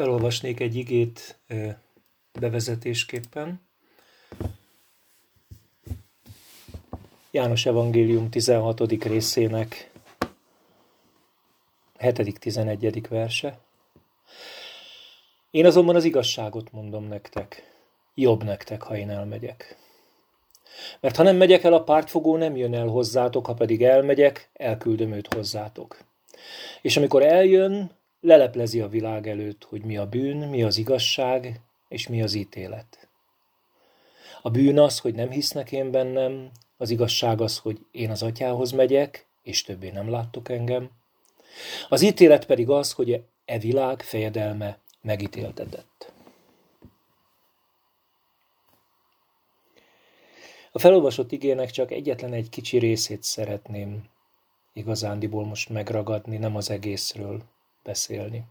Felolvasnék egy igét bevezetésképpen. János Evangélium 16. részének 7.-11. verse. Én azonban az igazságot mondom nektek. Jobb nektek, ha én elmegyek. Mert ha nem megyek el, a pártfogó nem jön el hozzátok, ha pedig elmegyek, elküldöm őt hozzátok. És amikor eljön, leleplezi a világ előtt, hogy mi a bűn, mi az igazság, és mi az ítélet. A bűn az, hogy nem hisznek én bennem, az igazság az, hogy én az atyához megyek, és többé nem láttok engem. Az ítélet pedig az, hogy e világ fejedelme megítéltetett. A felolvasott igének csak egyetlen egy kicsi részét szeretném igazándiból most megragadni, nem az egészről beszélni.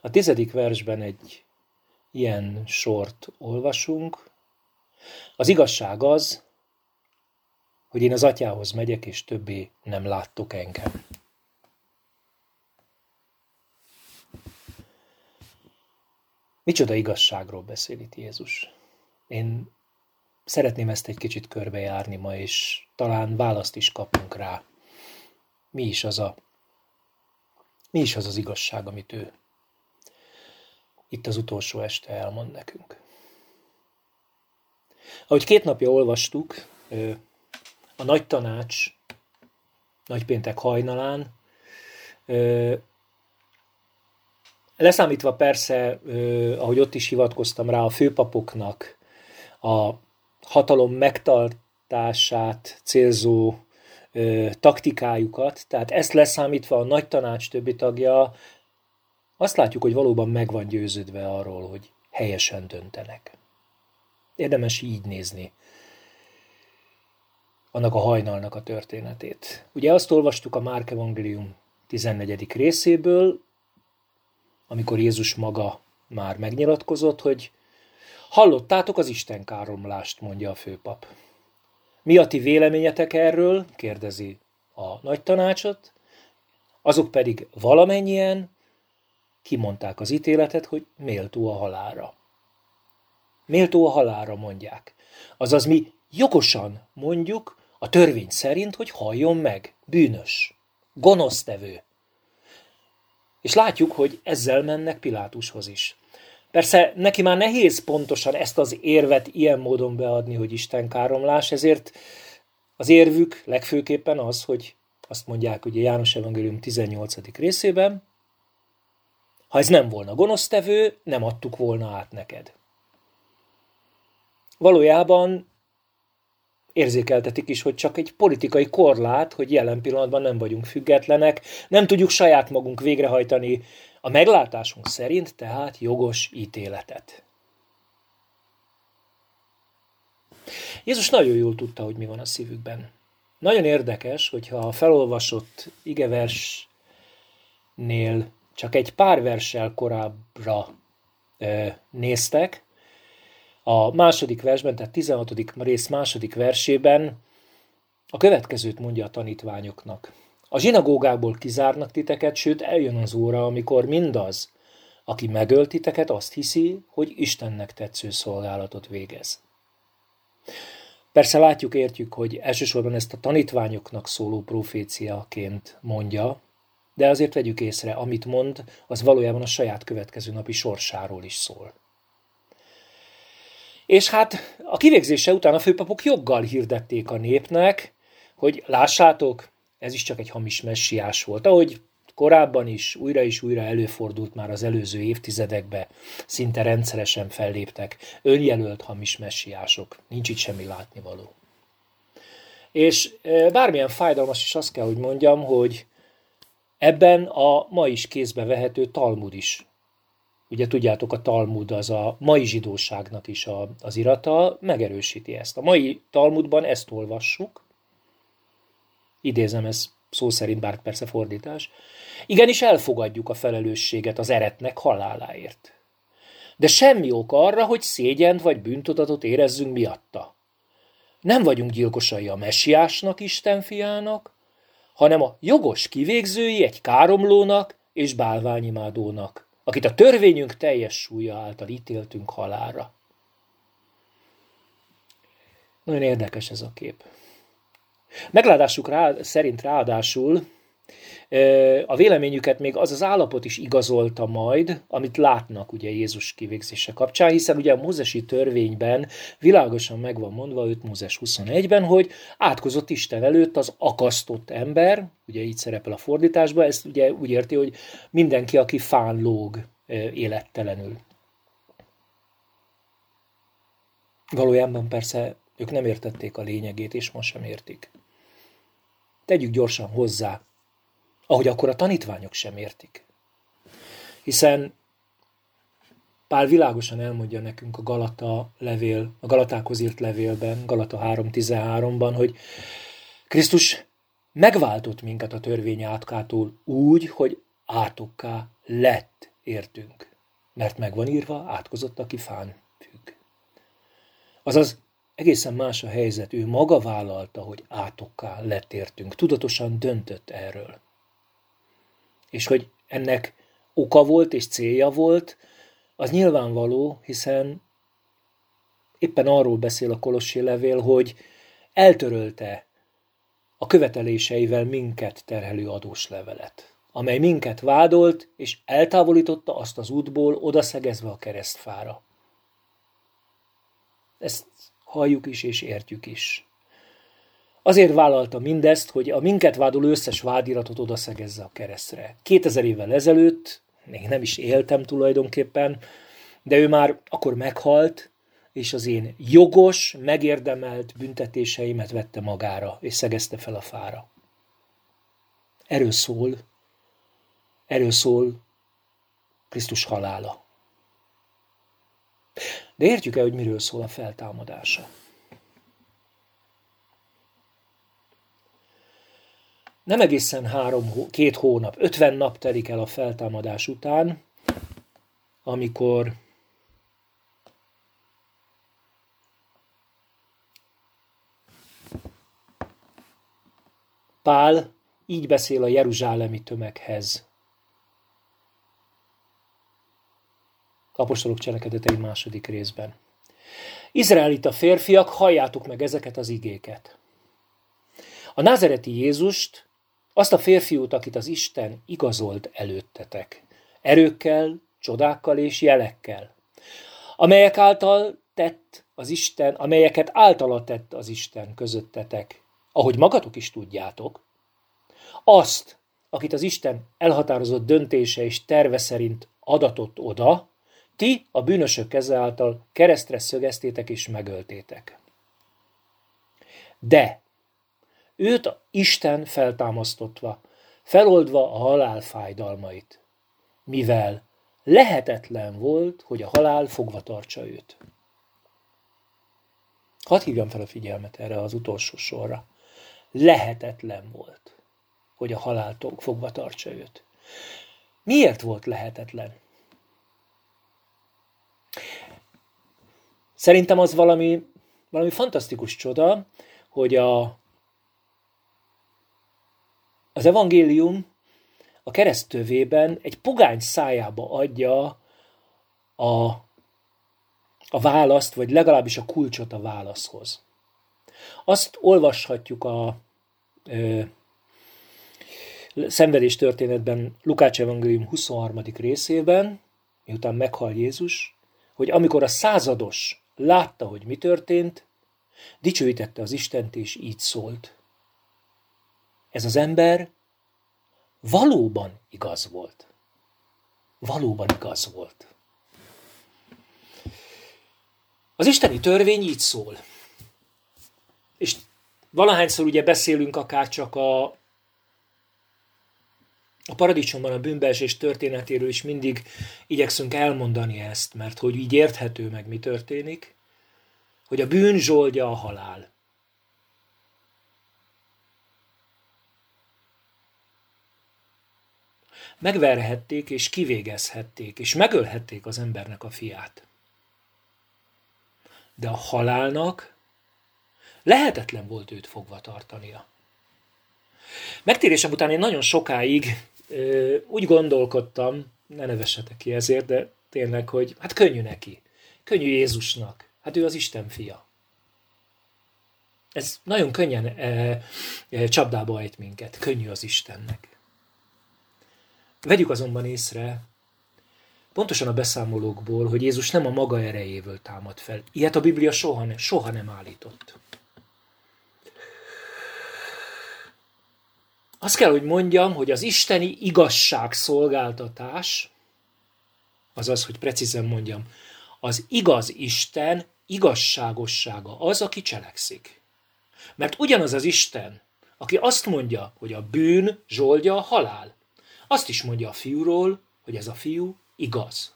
A tizedik versben egy ilyen sort olvasunk. Az igazság az, hogy én az atyához megyek, és többé nem láttok engem. Micsoda igazságról beszél itt Jézus? Én szeretném ezt egy kicsit körbejárni ma, és talán választ is kapunk rá. Mi is az a, mi is az, az igazság, amit ő itt az utolsó este elmond nekünk. Ahogy két napja olvastuk, a nagy tanács nagypéntek hajnalán, leszámítva persze, ahogy ott is hivatkoztam rá, a főpapoknak a hatalom megtartását célzó taktikájukat, tehát ezt leszámítva a nagy tanács többi tagja azt látjuk, hogy valóban meg van győződve arról, hogy helyesen döntenek. Érdemes így nézni annak a hajnalnak a történetét. Ugye azt olvastuk a Márk Evangélium 14. részéből, amikor Jézus maga már megnyilatkozott, hogy hallottátok az Isten káromlást, mondja a főpap. Mi a ti véleményetek erről? kérdezi a nagy tanácsot. Azok pedig valamennyien kimondták az ítéletet, hogy méltó a halára. Méltó a halára mondják. Azaz mi jogosan mondjuk a törvény szerint, hogy halljon meg, bűnös, gonosztevő. És látjuk, hogy ezzel mennek Pilátushoz is. Persze neki már nehéz pontosan ezt az érvet ilyen módon beadni, hogy Isten káromlás, ezért az érvük legfőképpen az, hogy azt mondják ugye János Evangélium 18. részében, ha ez nem volna gonosztevő, nem adtuk volna át neked. Valójában érzékeltetik is, hogy csak egy politikai korlát, hogy jelen pillanatban nem vagyunk függetlenek, nem tudjuk saját magunk végrehajtani a meglátásunk szerint tehát jogos ítéletet. Jézus nagyon jól tudta, hogy mi van a szívükben. Nagyon érdekes, hogyha a felolvasott igeversnél csak egy pár verssel korábbra e, néztek, a második versben, tehát 16. rész második versében a következőt mondja a tanítványoknak. A zsinagógából kizárnak titeket, sőt eljön az óra, amikor mindaz, aki megölt titeket, azt hiszi, hogy Istennek tetsző szolgálatot végez. Persze látjuk, értjük, hogy elsősorban ezt a tanítványoknak szóló proféciaként mondja, de azért vegyük észre, amit mond, az valójában a saját következő napi sorsáról is szól. És hát a kivégzése után a főpapok joggal hirdették a népnek, hogy lássátok, ez is csak egy hamis messiás volt. Ahogy korábban is, újra és újra előfordult már az előző évtizedekben, szinte rendszeresen felléptek önjelölt hamis messiások. Nincs itt semmi látnivaló. És e, bármilyen fájdalmas is azt kell, hogy mondjam, hogy ebben a ma is kézbe vehető Talmud is ugye tudjátok, a Talmud az a mai zsidóságnak is a, az irata, megerősíti ezt. A mai Talmudban ezt olvassuk, idézem ez szó szerint, bár persze fordítás, igenis elfogadjuk a felelősséget az eretnek haláláért. De semmi ok arra, hogy szégyent vagy bűntudatot érezzünk miatta. Nem vagyunk gyilkosai a messiásnak, Isten fiának, hanem a jogos kivégzői egy káromlónak és bálványimádónak akit a törvényünk teljes súlya által ítéltünk halálra. Nagyon érdekes ez a kép. Meglátásuk rá, szerint ráadásul a véleményüket még az az állapot is igazolta majd, amit látnak ugye Jézus kivégzése kapcsán, hiszen ugye a mózesi törvényben világosan meg van mondva, 5 Mózes 21-ben, hogy átkozott Isten előtt az akasztott ember, ugye így szerepel a fordításban, ezt ugye úgy érti, hogy mindenki, aki fán lóg élettelenül. Valójában persze ők nem értették a lényegét, és most sem értik. Tegyük gyorsan hozzá, ahogy akkor a tanítványok sem értik. Hiszen Pál világosan elmondja nekünk a Galata levél, a Galatákhoz írt levélben, Galata 3.13-ban, hogy Krisztus megváltott minket a törvény átkától úgy, hogy átokká lett értünk. Mert megvan írva, átkozott, aki fán függ. Azaz egészen más a helyzet, ő maga vállalta, hogy átokká lett értünk. Tudatosan döntött erről és hogy ennek oka volt és célja volt, az nyilvánvaló, hiszen éppen arról beszél a Kolossi levél, hogy eltörölte a követeléseivel minket terhelő adós levelet, amely minket vádolt, és eltávolította azt az útból, odaszegezve a keresztfára. Ezt halljuk is és értjük is. Azért vállalta mindezt, hogy a minket vádoló összes vádiratot odaszegezze a keresztre. 2000 évvel ezelőtt, még nem is éltem tulajdonképpen, de ő már akkor meghalt, és az én jogos, megérdemelt büntetéseimet vette magára, és szegezte fel a fára. Erről szól, erről szól Krisztus halála. De értjük el, hogy miről szól a feltámadása? Nem egészen három, két hónap, ötven nap telik el a feltámadás után, amikor Pál így beszél a jeruzsálemi tömeghez. Apostolok cselekedetei második részben. Izraelita férfiak, halljátok meg ezeket az igéket. A názereti Jézust azt a férfiút, akit az Isten igazolt előttetek. Erőkkel, csodákkal és jelekkel. Amelyek által tett az Isten, amelyeket általa tett az Isten közöttetek. Ahogy magatok is tudjátok. Azt, akit az Isten elhatározott döntése és terve szerint adatott oda, ti a bűnösök keze által keresztre szögeztétek és megöltétek. De őt Isten feltámasztotva, feloldva a halál fájdalmait, mivel lehetetlen volt, hogy a halál fogva tartsa őt. Hadd hívjam fel a figyelmet erre az utolsó sorra. Lehetetlen volt, hogy a halál fogva tartsa őt. Miért volt lehetetlen? Szerintem az valami, valami fantasztikus csoda, hogy a az evangélium a keresztövében egy pogány szájába adja a, a választ, vagy legalábbis a kulcsot a válaszhoz. Azt olvashatjuk a ö, szenvedés történetben Lukács evangélium 23. részében, miután meghal Jézus, hogy amikor a százados látta, hogy mi történt, dicsőítette az Istent, és így szólt ez az ember valóban igaz volt. Valóban igaz volt. Az isteni törvény így szól. És valahányszor ugye beszélünk akár csak a, a paradicsomban a bűnbeesés történetéről is mindig igyekszünk elmondani ezt, mert hogy így érthető meg, mi történik, hogy a bűn zsoldja a halál. Megverhették és kivégezhették, és megölhették az embernek a fiát. De a halálnak lehetetlen volt őt fogva tartania. Megtérésem után én nagyon sokáig ö, úgy gondolkodtam, ne nevessetek ki ezért, de tényleg, hogy hát könnyű neki. Könnyű Jézusnak. Hát ő az Isten fia. Ez nagyon könnyen e, e, csapdába ejt minket. Könnyű az Istennek. Vegyük azonban észre, pontosan a beszámolókból, hogy Jézus nem a maga erejével támad fel. Ilyet a Biblia soha, ne, soha nem állított. Azt kell, hogy mondjam, hogy az isteni igazságszolgáltatás, azaz, hogy precízen mondjam, az igaz Isten igazságossága az, aki cselekszik. Mert ugyanaz az Isten, aki azt mondja, hogy a bűn zsoldja a halál, azt is mondja a fiúról, hogy ez a fiú igaz.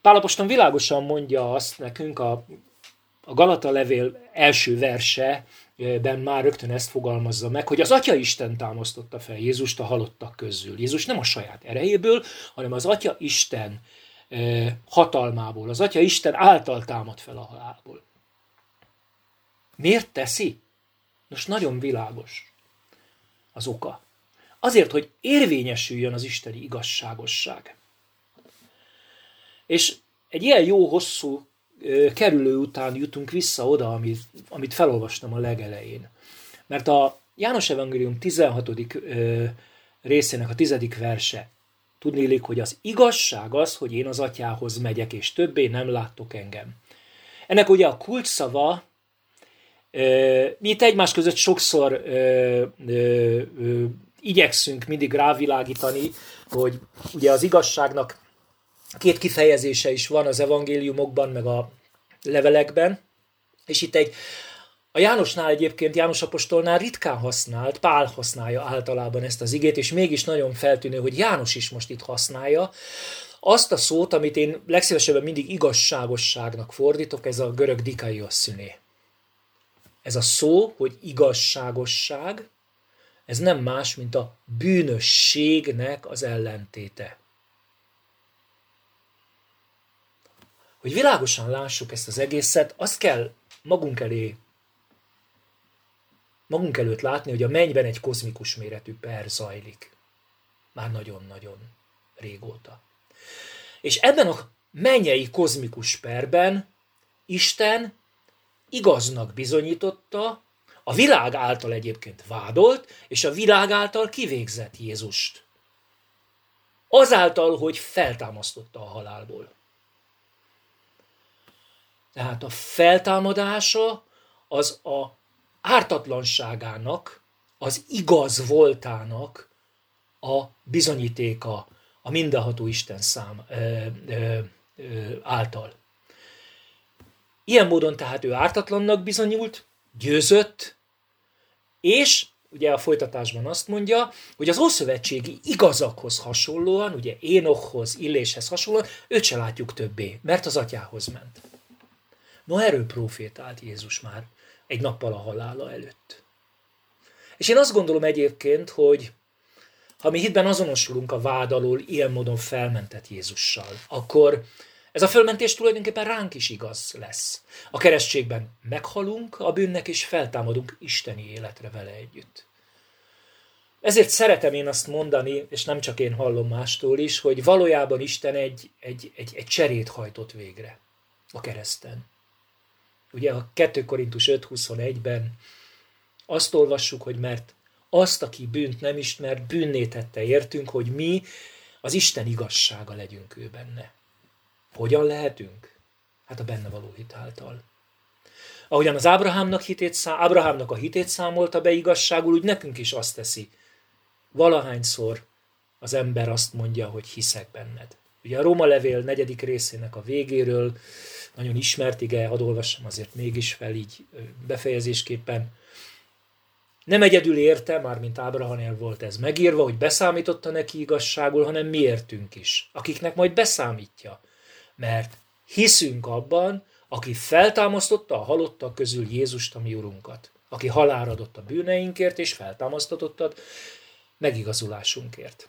Pálaposton világosan mondja azt nekünk a, a Galata levél első verse, ben már rögtön ezt fogalmazza meg, hogy az Atya Isten támasztotta fel Jézust a halottak közül. Jézus nem a saját erejéből, hanem az Atya Isten hatalmából, az Atya Isten által támad fel a halálból. Miért teszi? Nos, nagyon világos az oka. Azért, hogy érvényesüljön az isteni igazságosság. És egy ilyen jó, hosszú kerülő után jutunk vissza oda, amit, amit felolvastam a legelején. Mert a János Evangélium 16. részének a tizedik verse tudnélik, hogy az igazság az, hogy én az atyához megyek, és többé nem láttok engem. Ennek ugye a kulcs szava, mi itt egymás között sokszor igyekszünk mindig rávilágítani, hogy ugye az igazságnak két kifejezése is van az evangéliumokban, meg a levelekben, és itt egy a Jánosnál egyébként, János Apostolnál ritkán használt, Pál használja általában ezt az igét, és mégis nagyon feltűnő, hogy János is most itt használja. Azt a szót, amit én legszívesebben mindig igazságosságnak fordítok, ez a görög dikaioszüné. Ez a szó, hogy igazságosság, ez nem más, mint a bűnösségnek az ellentéte. Hogy világosan lássuk ezt az egészet, azt kell magunk elé magunk előtt látni, hogy a mennyben egy kozmikus méretű per zajlik. Már nagyon-nagyon régóta. És ebben a mennyei kozmikus perben Isten igaznak bizonyította, a világ által egyébként vádolt, és a világ által kivégzett Jézust. Azáltal, hogy feltámasztotta a halálból. Tehát a feltámadása az a ártatlanságának, az igaz voltának a bizonyítéka a mindenható Isten szám ö, ö, ö, által. Ilyen módon tehát ő ártatlannak bizonyult, győzött, és ugye a folytatásban azt mondja, hogy az ószövetségi igazakhoz hasonlóan, ugye Énochhoz, Illéshez hasonlóan, őt se látjuk többé, mert az atyához ment. No, erről profétált Jézus már egy nappal a halála előtt. És én azt gondolom egyébként, hogy ha mi hitben azonosulunk a vád alól ilyen módon felmentett Jézussal, akkor ez a fölmentés tulajdonképpen ránk is igaz lesz. A keresztségben meghalunk a bűnnek, és feltámadunk isteni életre vele együtt. Ezért szeretem én azt mondani, és nem csak én hallom mástól is, hogy valójában Isten egy, egy, egy, egy cserét hajtott végre a kereszten. Ugye a 2 Korintus 5.21-ben azt olvassuk, hogy mert azt, aki bűnt nem ismert, bűnné tette értünk, hogy mi az Isten igazsága legyünk ő benne. Hogyan lehetünk? Hát a benne való hit által. Ahogyan az Ábrahámnak, hitét, Ábrahámnak a hitét számolta be igazságul, úgy nekünk is azt teszi. Valahányszor az ember azt mondja, hogy hiszek benned. Ugye a Róma levél negyedik részének a végéről nagyon ismert ige, hadd olvassam azért mégis fel így befejezésképpen. Nem egyedül érte, már mint Ábrahamnél volt ez megírva, hogy beszámította neki igazságul, hanem mi értünk is, akiknek majd beszámítja. Mert hiszünk abban, aki feltámasztotta a halottak közül Jézust, a mi Urunkat, aki halálra adott a bűneinkért, és feltámasztatottat megigazulásunkért.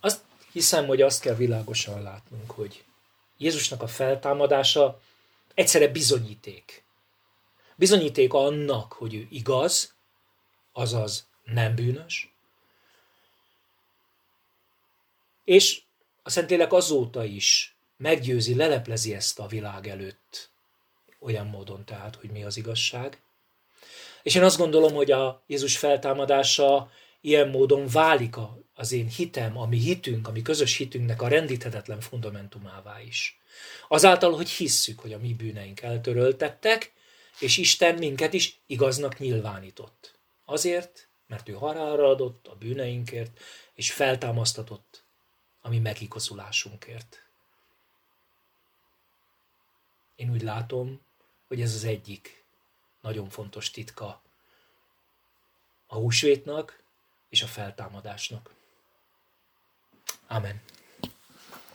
Azt hiszem, hogy azt kell világosan látnunk, hogy Jézusnak a feltámadása egyszerre bizonyíték. Bizonyíték annak, hogy ő igaz, azaz nem bűnös, És a Szentlélek azóta is meggyőzi, leleplezi ezt a világ előtt. Olyan módon tehát, hogy mi az igazság. És én azt gondolom, hogy a Jézus feltámadása ilyen módon válik az én hitem, a mi hitünk, a mi közös hitünknek a rendíthetetlen fundamentumává is. Azáltal, hogy hisszük, hogy a mi bűneink eltöröltettek, és Isten minket is igaznak nyilvánított. Azért, mert ő halálra adott a bűneinkért, és feltámasztatott a mi megikozulásunkért. Én úgy látom, hogy ez az egyik nagyon fontos titka a húsvétnak és a feltámadásnak. Amen.